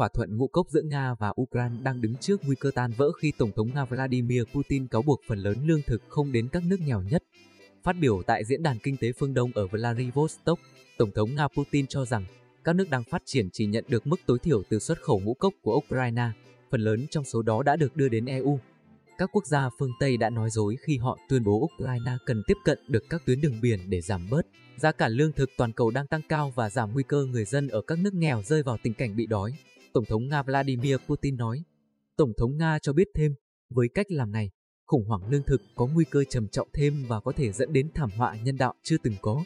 thỏa thuận ngũ cốc giữa Nga và Ukraine đang đứng trước nguy cơ tan vỡ khi Tổng thống Nga Vladimir Putin cáo buộc phần lớn lương thực không đến các nước nghèo nhất. Phát biểu tại Diễn đàn Kinh tế phương Đông ở Vladivostok, Tổng thống Nga Putin cho rằng các nước đang phát triển chỉ nhận được mức tối thiểu từ xuất khẩu ngũ cốc của Ukraine, phần lớn trong số đó đã được đưa đến EU. Các quốc gia phương Tây đã nói dối khi họ tuyên bố Ukraine cần tiếp cận được các tuyến đường biển để giảm bớt. Giá cả lương thực toàn cầu đang tăng cao và giảm nguy cơ người dân ở các nước nghèo rơi vào tình cảnh bị đói. Tổng thống Nga Vladimir Putin nói. Tổng thống Nga cho biết thêm, với cách làm này, khủng hoảng lương thực có nguy cơ trầm trọng thêm và có thể dẫn đến thảm họa nhân đạo chưa từng có.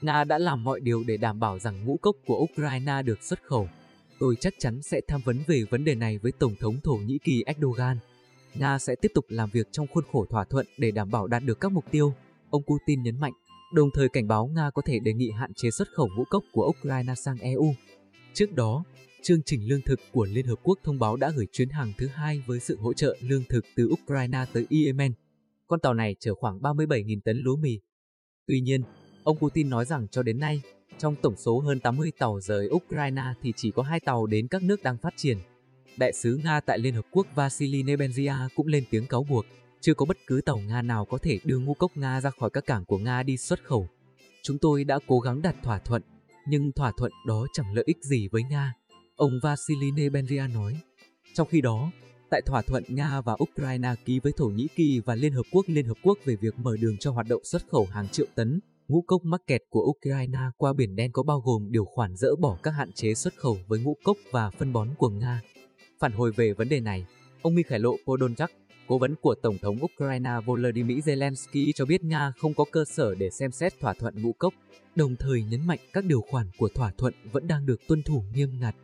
Nga đã làm mọi điều để đảm bảo rằng ngũ cốc của Ukraine được xuất khẩu. Tôi chắc chắn sẽ tham vấn về vấn đề này với Tổng thống Thổ Nhĩ Kỳ Erdogan. Nga sẽ tiếp tục làm việc trong khuôn khổ thỏa thuận để đảm bảo đạt được các mục tiêu, ông Putin nhấn mạnh, đồng thời cảnh báo Nga có thể đề nghị hạn chế xuất khẩu ngũ cốc của Ukraine sang EU. Trước đó, chương trình lương thực của Liên Hợp Quốc thông báo đã gửi chuyến hàng thứ hai với sự hỗ trợ lương thực từ Ukraine tới Yemen. Con tàu này chở khoảng 37.000 tấn lúa mì. Tuy nhiên, ông Putin nói rằng cho đến nay, trong tổng số hơn 80 tàu rời Ukraine thì chỉ có hai tàu đến các nước đang phát triển. Đại sứ Nga tại Liên Hợp Quốc Vasily Nebenzia cũng lên tiếng cáo buộc, chưa có bất cứ tàu Nga nào có thể đưa ngũ cốc Nga ra khỏi các cảng của Nga đi xuất khẩu. Chúng tôi đã cố gắng đặt thỏa thuận, nhưng thỏa thuận đó chẳng lợi ích gì với Nga, ông Vasily Nebenzia nói. Trong khi đó, tại thỏa thuận Nga và Ukraine ký với Thổ Nhĩ Kỳ và Liên Hợp Quốc Liên Hợp Quốc về việc mở đường cho hoạt động xuất khẩu hàng triệu tấn, ngũ cốc mắc kẹt của Ukraine qua Biển Đen có bao gồm điều khoản dỡ bỏ các hạn chế xuất khẩu với ngũ cốc và phân bón của Nga. Phản hồi về vấn đề này, ông Mikhailo Podolyak, cố vấn của Tổng thống Ukraine Volodymyr Zelensky cho biết Nga không có cơ sở để xem xét thỏa thuận ngũ cốc, đồng thời nhấn mạnh các điều khoản của thỏa thuận vẫn đang được tuân thủ nghiêm ngặt.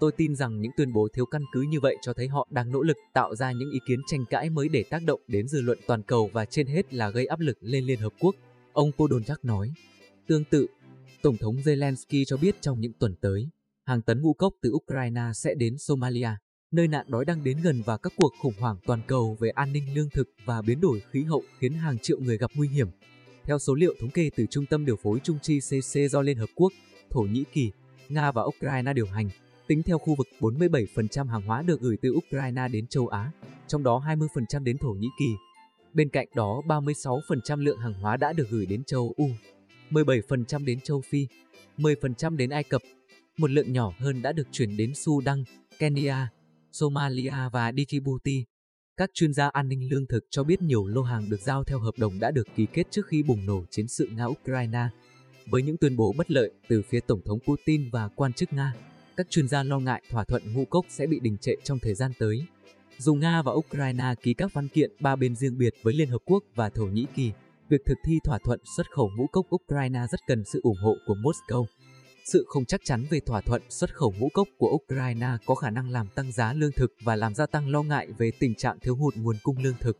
Tôi tin rằng những tuyên bố thiếu căn cứ như vậy cho thấy họ đang nỗ lực tạo ra những ý kiến tranh cãi mới để tác động đến dư luận toàn cầu và trên hết là gây áp lực lên Liên Hợp Quốc, ông Podolyak nói. Tương tự, Tổng thống Zelensky cho biết trong những tuần tới, hàng tấn ngũ cốc từ Ukraine sẽ đến Somalia nơi nạn đói đang đến gần và các cuộc khủng hoảng toàn cầu về an ninh lương thực và biến đổi khí hậu khiến hàng triệu người gặp nguy hiểm. Theo số liệu thống kê từ Trung tâm Điều phối Trung chi CC do Liên Hợp Quốc, Thổ Nhĩ Kỳ, Nga và Ukraine điều hành, tính theo khu vực 47% hàng hóa được gửi từ Ukraine đến châu Á, trong đó 20% đến Thổ Nhĩ Kỳ. Bên cạnh đó 36% lượng hàng hóa đã được gửi đến châu U, 17% đến châu Phi, 10% đến Ai Cập, một lượng nhỏ hơn đã được chuyển đến Sudan, Kenya, Somalia và Djibouti. Các chuyên gia an ninh lương thực cho biết nhiều lô hàng được giao theo hợp đồng đã được ký kết trước khi bùng nổ chiến sự Nga-Ukraine. Với những tuyên bố bất lợi từ phía Tổng thống Putin và quan chức Nga, các chuyên gia lo ngại thỏa thuận ngũ cốc sẽ bị đình trệ trong thời gian tới. Dù Nga và Ukraine ký các văn kiện ba bên riêng biệt với Liên Hợp Quốc và Thổ Nhĩ Kỳ, việc thực thi thỏa thuận xuất khẩu ngũ cốc Ukraine rất cần sự ủng hộ của Moscow. Sự không chắc chắn về thỏa thuận xuất khẩu ngũ cốc của Ukraine có khả năng làm tăng giá lương thực và làm gia tăng lo ngại về tình trạng thiếu hụt nguồn cung lương thực.